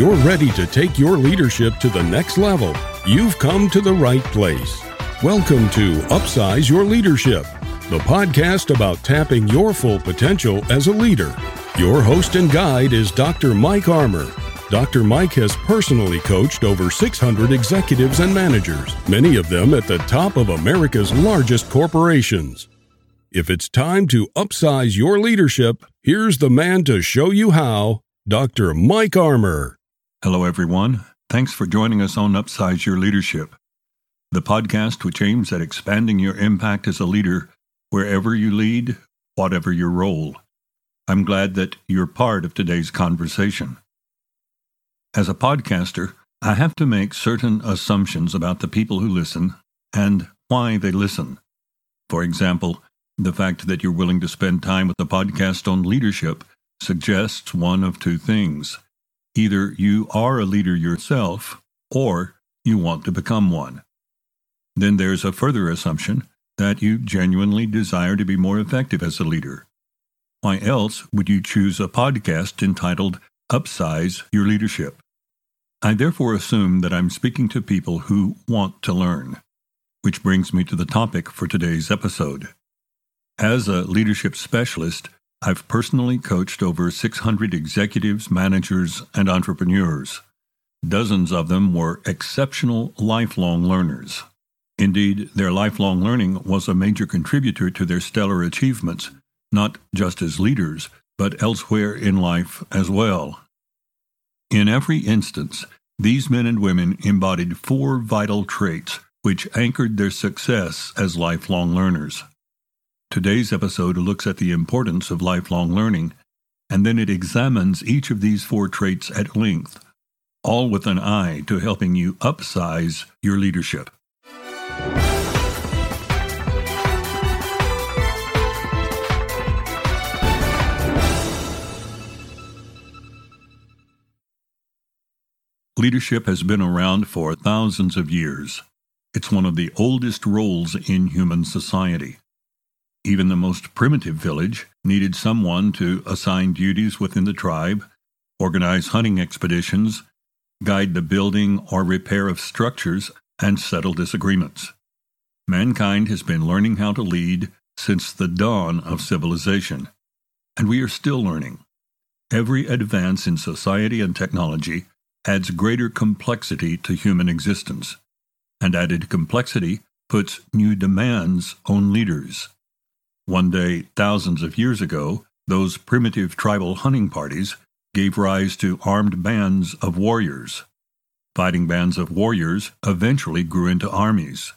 you're ready to take your leadership to the next level, you've come to the right place. Welcome to Upsize Your Leadership, the podcast about tapping your full potential as a leader. Your host and guide is Dr. Mike Armour. Dr. Mike has personally coached over 600 executives and managers, many of them at the top of America's largest corporations. If it's time to upsize your leadership, here's the man to show you how Dr. Mike Armour. Hello, everyone. Thanks for joining us on Upsize Your Leadership, the podcast which aims at expanding your impact as a leader wherever you lead, whatever your role. I'm glad that you're part of today's conversation. As a podcaster, I have to make certain assumptions about the people who listen and why they listen. For example, the fact that you're willing to spend time with the podcast on leadership suggests one of two things. Either you are a leader yourself, or you want to become one. Then there's a further assumption that you genuinely desire to be more effective as a leader. Why else would you choose a podcast entitled Upsize Your Leadership? I therefore assume that I'm speaking to people who want to learn, which brings me to the topic for today's episode. As a leadership specialist, I've personally coached over 600 executives, managers, and entrepreneurs. Dozens of them were exceptional lifelong learners. Indeed, their lifelong learning was a major contributor to their stellar achievements, not just as leaders, but elsewhere in life as well. In every instance, these men and women embodied four vital traits which anchored their success as lifelong learners. Today's episode looks at the importance of lifelong learning, and then it examines each of these four traits at length, all with an eye to helping you upsize your leadership. Leadership has been around for thousands of years. It's one of the oldest roles in human society. Even the most primitive village needed someone to assign duties within the tribe, organize hunting expeditions, guide the building or repair of structures, and settle disagreements. Mankind has been learning how to lead since the dawn of civilization, and we are still learning. Every advance in society and technology adds greater complexity to human existence, and added complexity puts new demands on leaders. One day, thousands of years ago, those primitive tribal hunting parties gave rise to armed bands of warriors. Fighting bands of warriors eventually grew into armies.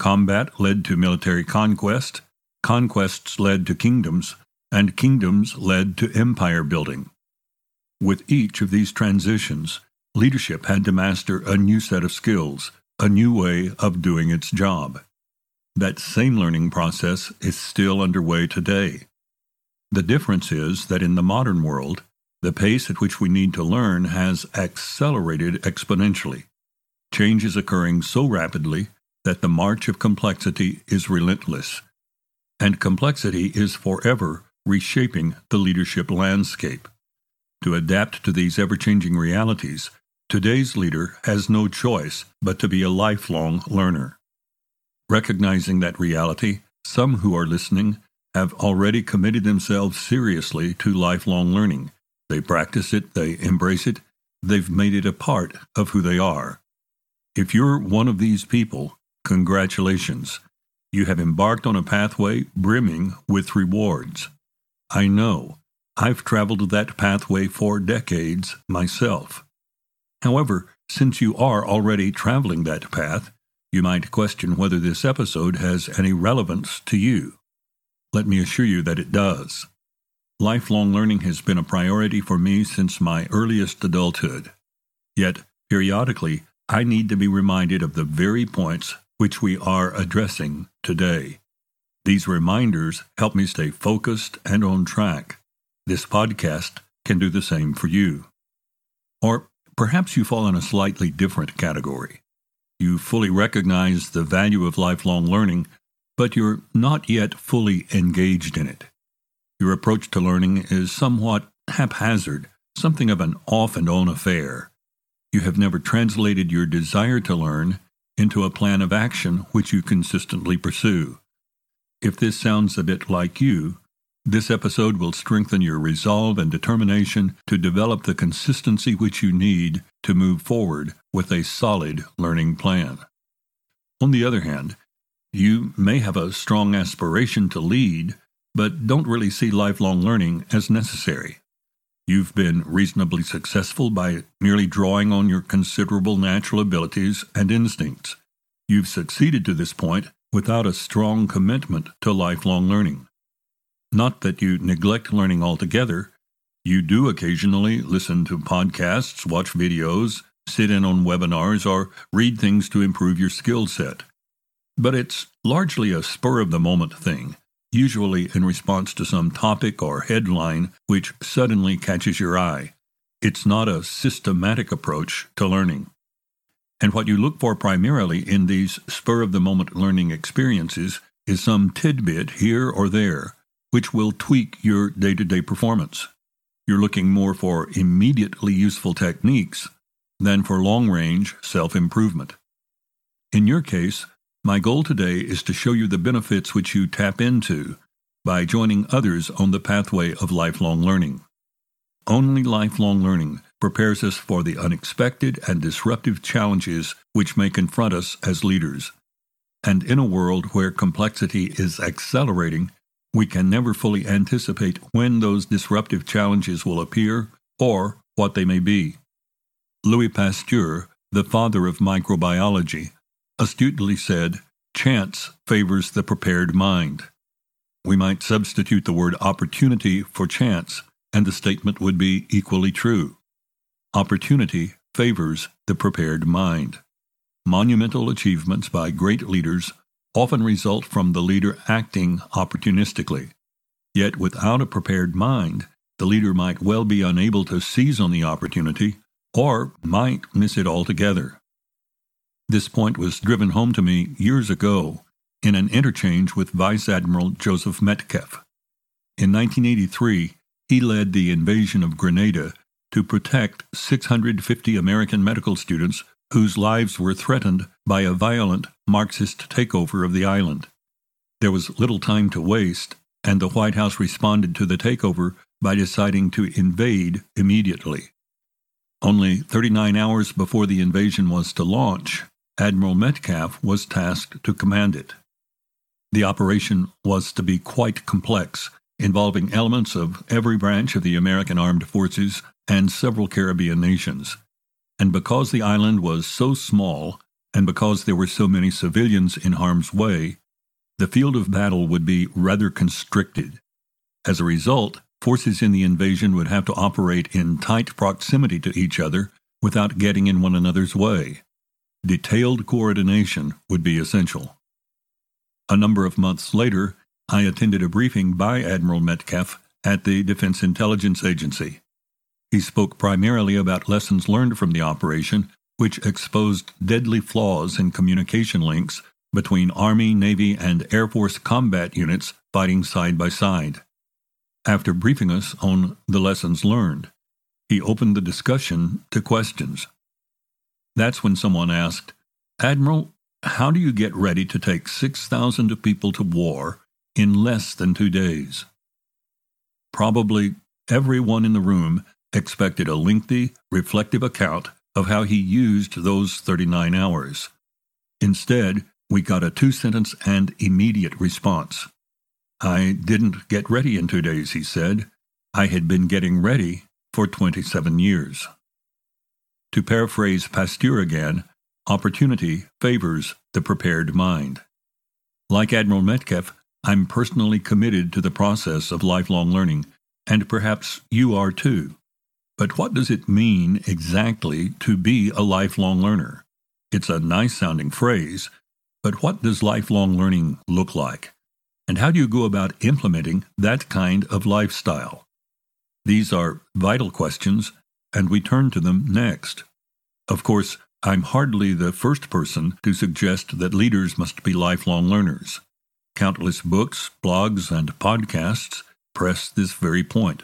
Combat led to military conquest, conquests led to kingdoms, and kingdoms led to empire building. With each of these transitions, leadership had to master a new set of skills, a new way of doing its job. That same learning process is still underway today. The difference is that in the modern world, the pace at which we need to learn has accelerated exponentially. Change is occurring so rapidly that the march of complexity is relentless, and complexity is forever reshaping the leadership landscape. To adapt to these ever changing realities, Today's leader has no choice but to be a lifelong learner. Recognizing that reality, some who are listening have already committed themselves seriously to lifelong learning. They practice it, they embrace it, they've made it a part of who they are. If you're one of these people, congratulations. You have embarked on a pathway brimming with rewards. I know. I've traveled that pathway for decades myself. However, since you are already traveling that path, you might question whether this episode has any relevance to you. Let me assure you that it does. Lifelong learning has been a priority for me since my earliest adulthood. Yet, periodically, I need to be reminded of the very points which we are addressing today. These reminders help me stay focused and on track. This podcast can do the same for you. Or Perhaps you fall in a slightly different category. You fully recognize the value of lifelong learning, but you're not yet fully engaged in it. Your approach to learning is somewhat haphazard, something of an off and on affair. You have never translated your desire to learn into a plan of action which you consistently pursue. If this sounds a bit like you, this episode will strengthen your resolve and determination to develop the consistency which you need to move forward with a solid learning plan. On the other hand, you may have a strong aspiration to lead, but don't really see lifelong learning as necessary. You've been reasonably successful by merely drawing on your considerable natural abilities and instincts. You've succeeded to this point without a strong commitment to lifelong learning. Not that you neglect learning altogether. You do occasionally listen to podcasts, watch videos, sit in on webinars, or read things to improve your skill set. But it's largely a spur of the moment thing, usually in response to some topic or headline which suddenly catches your eye. It's not a systematic approach to learning. And what you look for primarily in these spur of the moment learning experiences is some tidbit here or there which will tweak your day to day performance. You're looking more for immediately useful techniques than for long range self improvement. In your case, my goal today is to show you the benefits which you tap into by joining others on the pathway of lifelong learning. Only lifelong learning prepares us for the unexpected and disruptive challenges which may confront us as leaders. And in a world where complexity is accelerating, we can never fully anticipate when those disruptive challenges will appear or what they may be. Louis Pasteur, the father of microbiology, astutely said, Chance favors the prepared mind. We might substitute the word opportunity for chance, and the statement would be equally true. Opportunity favors the prepared mind. Monumental achievements by great leaders often result from the leader acting opportunistically. Yet without a prepared mind, the leader might well be unable to seize on the opportunity or might miss it altogether. This point was driven home to me years ago in an interchange with Vice Admiral Joseph Metcalf. In 1983, he led the invasion of Grenada to protect 650 American medical students whose lives were threatened by a violent Marxist takeover of the island. There was little time to waste, and the White House responded to the takeover by deciding to invade immediately. Only 39 hours before the invasion was to launch, Admiral Metcalf was tasked to command it. The operation was to be quite complex, involving elements of every branch of the American armed forces and several Caribbean nations. And because the island was so small, and because there were so many civilians in harm's way, the field of battle would be rather constricted. As a result, forces in the invasion would have to operate in tight proximity to each other without getting in one another's way. Detailed coordination would be essential. A number of months later, I attended a briefing by Admiral Metcalf at the Defense Intelligence Agency. He spoke primarily about lessons learned from the operation, which exposed deadly flaws in communication links between Army, Navy, and Air Force combat units fighting side by side. After briefing us on the lessons learned, he opened the discussion to questions. That's when someone asked, Admiral, how do you get ready to take 6,000 people to war in less than two days? Probably everyone in the room expected a lengthy, reflective account of how he used those 39 hours. Instead, we got a two sentence and immediate response. I didn't get ready in two days, he said. I had been getting ready for 27 years. To paraphrase Pasteur again, opportunity favors the prepared mind. Like Admiral Metcalf, I'm personally committed to the process of lifelong learning, and perhaps you are too. But what does it mean exactly to be a lifelong learner? It's a nice sounding phrase, but what does lifelong learning look like? And how do you go about implementing that kind of lifestyle? These are vital questions, and we turn to them next. Of course, I'm hardly the first person to suggest that leaders must be lifelong learners. Countless books, blogs, and podcasts press this very point.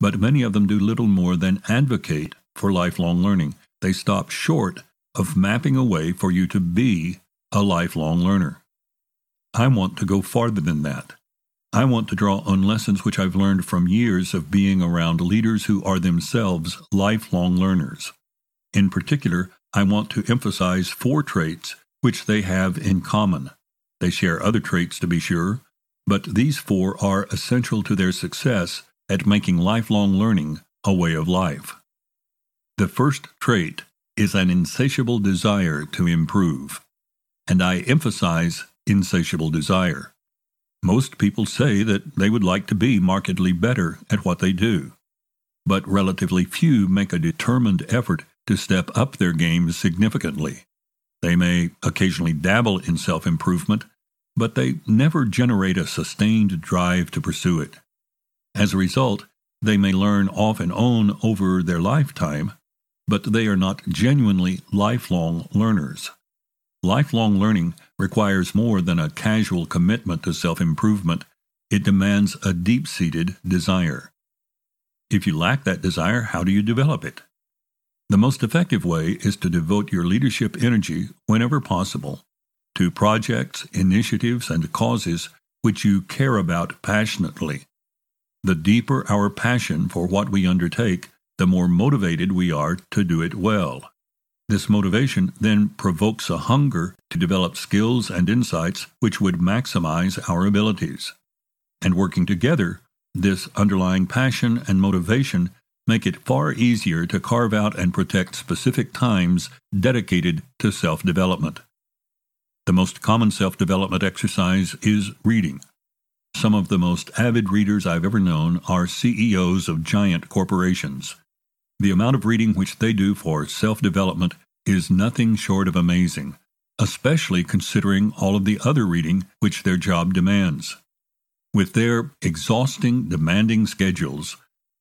But many of them do little more than advocate for lifelong learning. They stop short of mapping a way for you to be a lifelong learner. I want to go farther than that. I want to draw on lessons which I've learned from years of being around leaders who are themselves lifelong learners. In particular, I want to emphasize four traits which they have in common. They share other traits, to be sure, but these four are essential to their success at making lifelong learning a way of life. The first trait is an insatiable desire to improve, and I emphasize insatiable desire. Most people say that they would like to be markedly better at what they do, but relatively few make a determined effort to step up their game significantly. They may occasionally dabble in self improvement, but they never generate a sustained drive to pursue it. As a result, they may learn off and on over their lifetime, but they are not genuinely lifelong learners. Lifelong learning requires more than a casual commitment to self improvement, it demands a deep seated desire. If you lack that desire, how do you develop it? The most effective way is to devote your leadership energy, whenever possible, to projects, initiatives, and causes which you care about passionately. The deeper our passion for what we undertake, the more motivated we are to do it well. This motivation then provokes a hunger to develop skills and insights which would maximize our abilities. And working together, this underlying passion and motivation make it far easier to carve out and protect specific times dedicated to self development. The most common self development exercise is reading. Some of the most avid readers I've ever known are CEOs of giant corporations. The amount of reading which they do for self development is nothing short of amazing, especially considering all of the other reading which their job demands. With their exhausting, demanding schedules,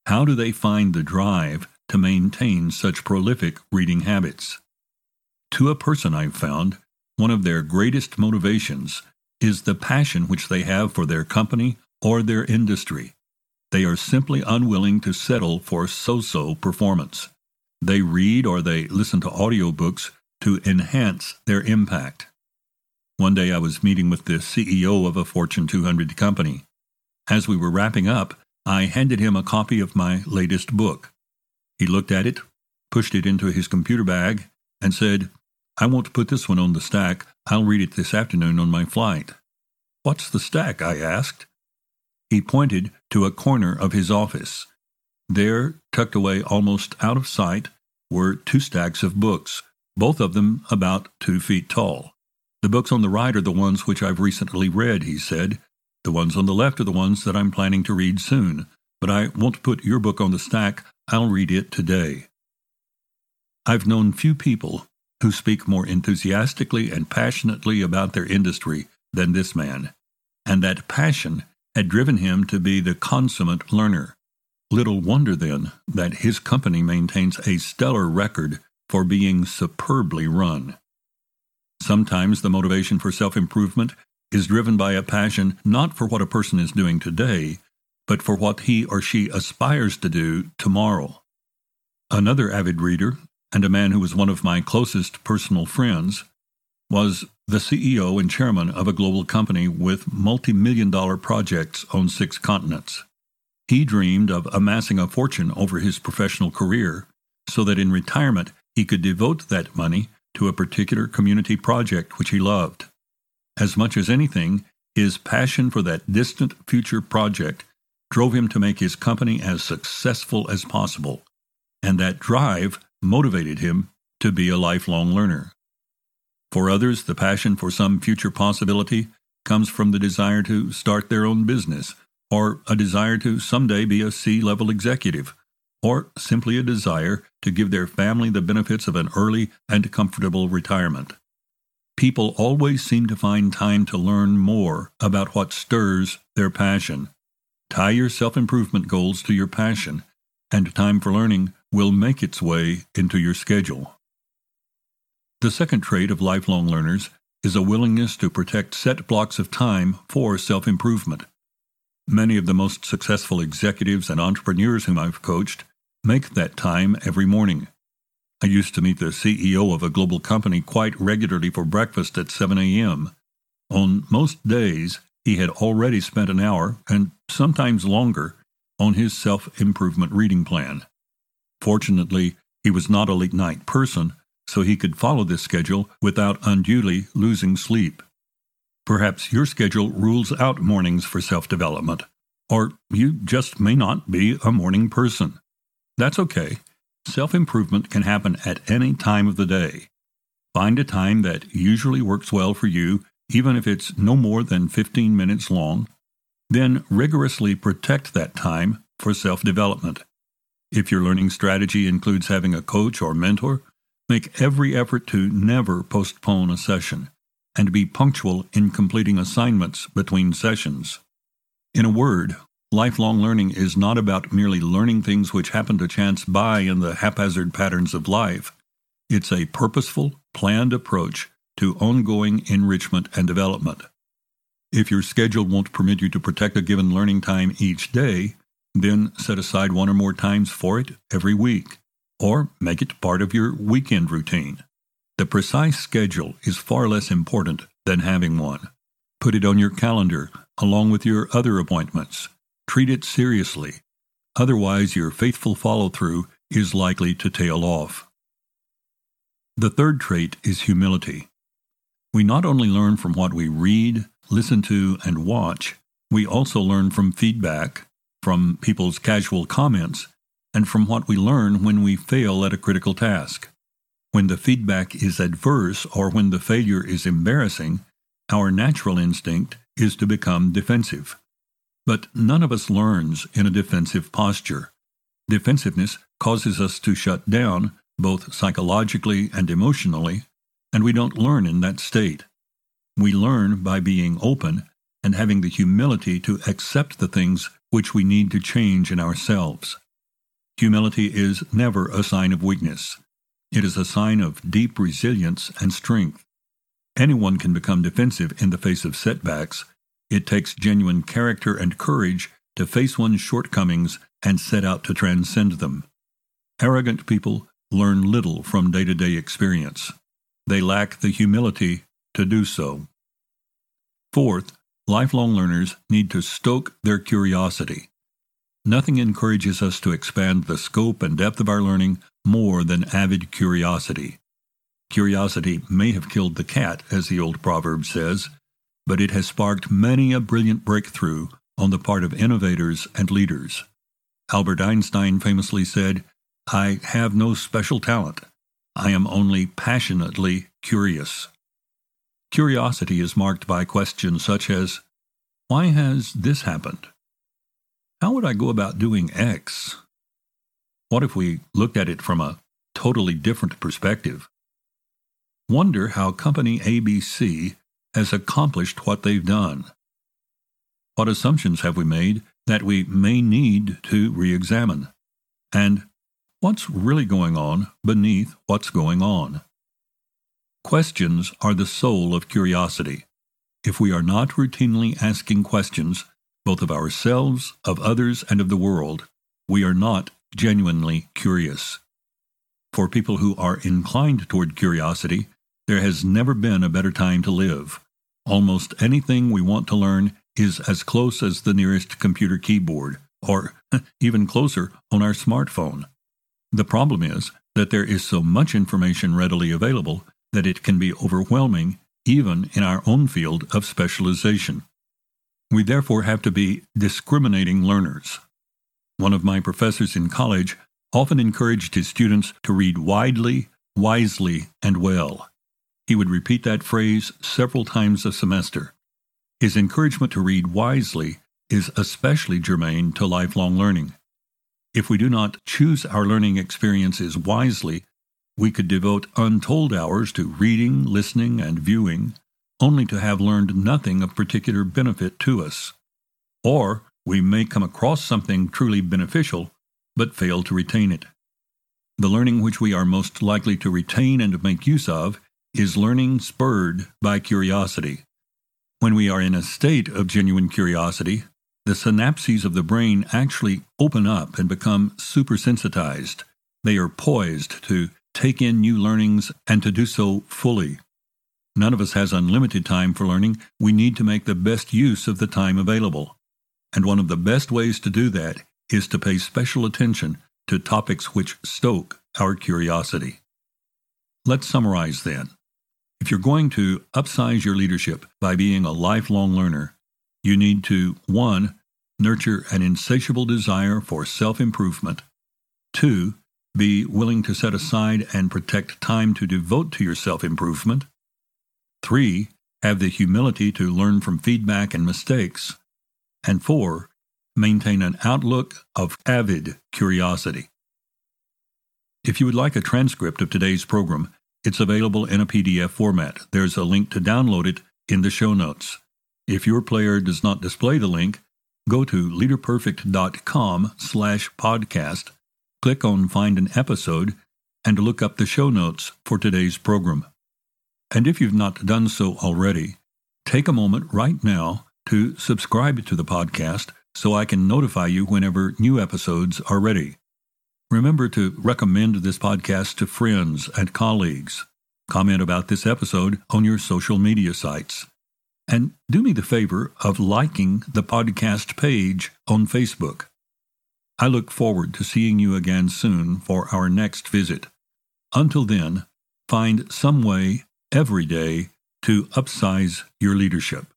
how do they find the drive to maintain such prolific reading habits? To a person I've found, one of their greatest motivations is the passion which they have for their company or their industry. They are simply unwilling to settle for so so performance. They read or they listen to audiobooks to enhance their impact. One day I was meeting with the CEO of a Fortune 200 company. As we were wrapping up, I handed him a copy of my latest book. He looked at it, pushed it into his computer bag, and said, I won't put this one on the stack. I'll read it this afternoon on my flight. What's the stack? I asked. He pointed to a corner of his office. There, tucked away almost out of sight, were two stacks of books, both of them about two feet tall. The books on the right are the ones which I've recently read, he said. The ones on the left are the ones that I'm planning to read soon, but I won't put your book on the stack. I'll read it today. I've known few people who speak more enthusiastically and passionately about their industry than this man, and that passion had driven him to be the consummate learner. Little wonder, then, that his company maintains a stellar record for being superbly run. Sometimes the motivation for self improvement is driven by a passion not for what a person is doing today, but for what he or she aspires to do tomorrow. Another avid reader, and a man who was one of my closest personal friends, was the CEO and chairman of a global company with multi million dollar projects on six continents. He dreamed of amassing a fortune over his professional career so that in retirement he could devote that money to a particular community project which he loved. As much as anything, his passion for that distant future project drove him to make his company as successful as possible, and that drive motivated him to be a lifelong learner. For others, the passion for some future possibility comes from the desire to start their own business, or a desire to someday be a C level executive, or simply a desire to give their family the benefits of an early and comfortable retirement. People always seem to find time to learn more about what stirs their passion. Tie your self improvement goals to your passion, and time for learning will make its way into your schedule. The second trait of lifelong learners is a willingness to protect set blocks of time for self improvement. Many of the most successful executives and entrepreneurs whom I've coached make that time every morning. I used to meet the CEO of a global company quite regularly for breakfast at 7 a.m. On most days, he had already spent an hour, and sometimes longer, on his self improvement reading plan. Fortunately, he was not a late night person, so he could follow this schedule without unduly losing sleep. Perhaps your schedule rules out mornings for self development, or you just may not be a morning person. That's okay. Self improvement can happen at any time of the day. Find a time that usually works well for you, even if it's no more than 15 minutes long. Then rigorously protect that time for self development. If your learning strategy includes having a coach or mentor, make every effort to never postpone a session and be punctual in completing assignments between sessions. In a word, lifelong learning is not about merely learning things which happen to chance by in the haphazard patterns of life. It's a purposeful, planned approach to ongoing enrichment and development. If your schedule won't permit you to protect a given learning time each day, then set aside one or more times for it every week, or make it part of your weekend routine. The precise schedule is far less important than having one. Put it on your calendar along with your other appointments. Treat it seriously. Otherwise, your faithful follow through is likely to tail off. The third trait is humility. We not only learn from what we read, listen to, and watch, we also learn from feedback, from people's casual comments, and from what we learn when we fail at a critical task. When the feedback is adverse or when the failure is embarrassing, our natural instinct is to become defensive. But none of us learns in a defensive posture. Defensiveness causes us to shut down, both psychologically and emotionally, and we don't learn in that state. We learn by being open and having the humility to accept the things which we need to change in ourselves. Humility is never a sign of weakness. It is a sign of deep resilience and strength. Anyone can become defensive in the face of setbacks. It takes genuine character and courage to face one's shortcomings and set out to transcend them. Arrogant people learn little from day to day experience. They lack the humility to do so. Fourth, lifelong learners need to stoke their curiosity. Nothing encourages us to expand the scope and depth of our learning more than avid curiosity. Curiosity may have killed the cat, as the old proverb says, but it has sparked many a brilliant breakthrough on the part of innovators and leaders. Albert Einstein famously said, I have no special talent. I am only passionately curious. Curiosity is marked by questions such as, Why has this happened? How would I go about doing X? What if we looked at it from a totally different perspective? Wonder how Company ABC has accomplished what they've done. What assumptions have we made that we may need to re examine? And what's really going on beneath what's going on? Questions are the soul of curiosity. If we are not routinely asking questions, both of ourselves, of others, and of the world, we are not genuinely curious. For people who are inclined toward curiosity, there has never been a better time to live. Almost anything we want to learn is as close as the nearest computer keyboard, or even closer on our smartphone. The problem is that there is so much information readily available that it can be overwhelming even in our own field of specialization. We therefore have to be discriminating learners. One of my professors in college often encouraged his students to read widely, wisely, and well. He would repeat that phrase several times a semester. His encouragement to read wisely is especially germane to lifelong learning. If we do not choose our learning experiences wisely, we could devote untold hours to reading, listening, and viewing, only to have learned nothing of particular benefit to us. Or we may come across something truly beneficial, but fail to retain it. The learning which we are most likely to retain and make use of is learning spurred by curiosity. When we are in a state of genuine curiosity, the synapses of the brain actually open up and become supersensitized. They are poised to take in new learnings and to do so fully. None of us has unlimited time for learning. We need to make the best use of the time available. And one of the best ways to do that is to pay special attention to topics which stoke our curiosity. Let's summarize then. If you're going to upsize your leadership by being a lifelong learner, you need to 1. Nurture an insatiable desire for self improvement, 2. Be willing to set aside and protect time to devote to your self improvement, Three, have the humility to learn from feedback and mistakes. And four, maintain an outlook of avid curiosity. If you would like a transcript of today's program, it's available in a PDF format. There's a link to download it in the show notes. If your player does not display the link, go to leaderperfect.com slash podcast, click on Find an Episode, and look up the show notes for today's program. And if you've not done so already, take a moment right now to subscribe to the podcast so I can notify you whenever new episodes are ready. Remember to recommend this podcast to friends and colleagues. Comment about this episode on your social media sites. And do me the favor of liking the podcast page on Facebook. I look forward to seeing you again soon for our next visit. Until then, find some way every day to upsize your leadership.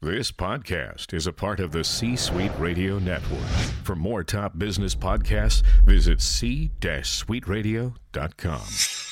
This podcast is a part of the C Suite Radio Network. For more top business podcasts, visit c-suiteradio.com.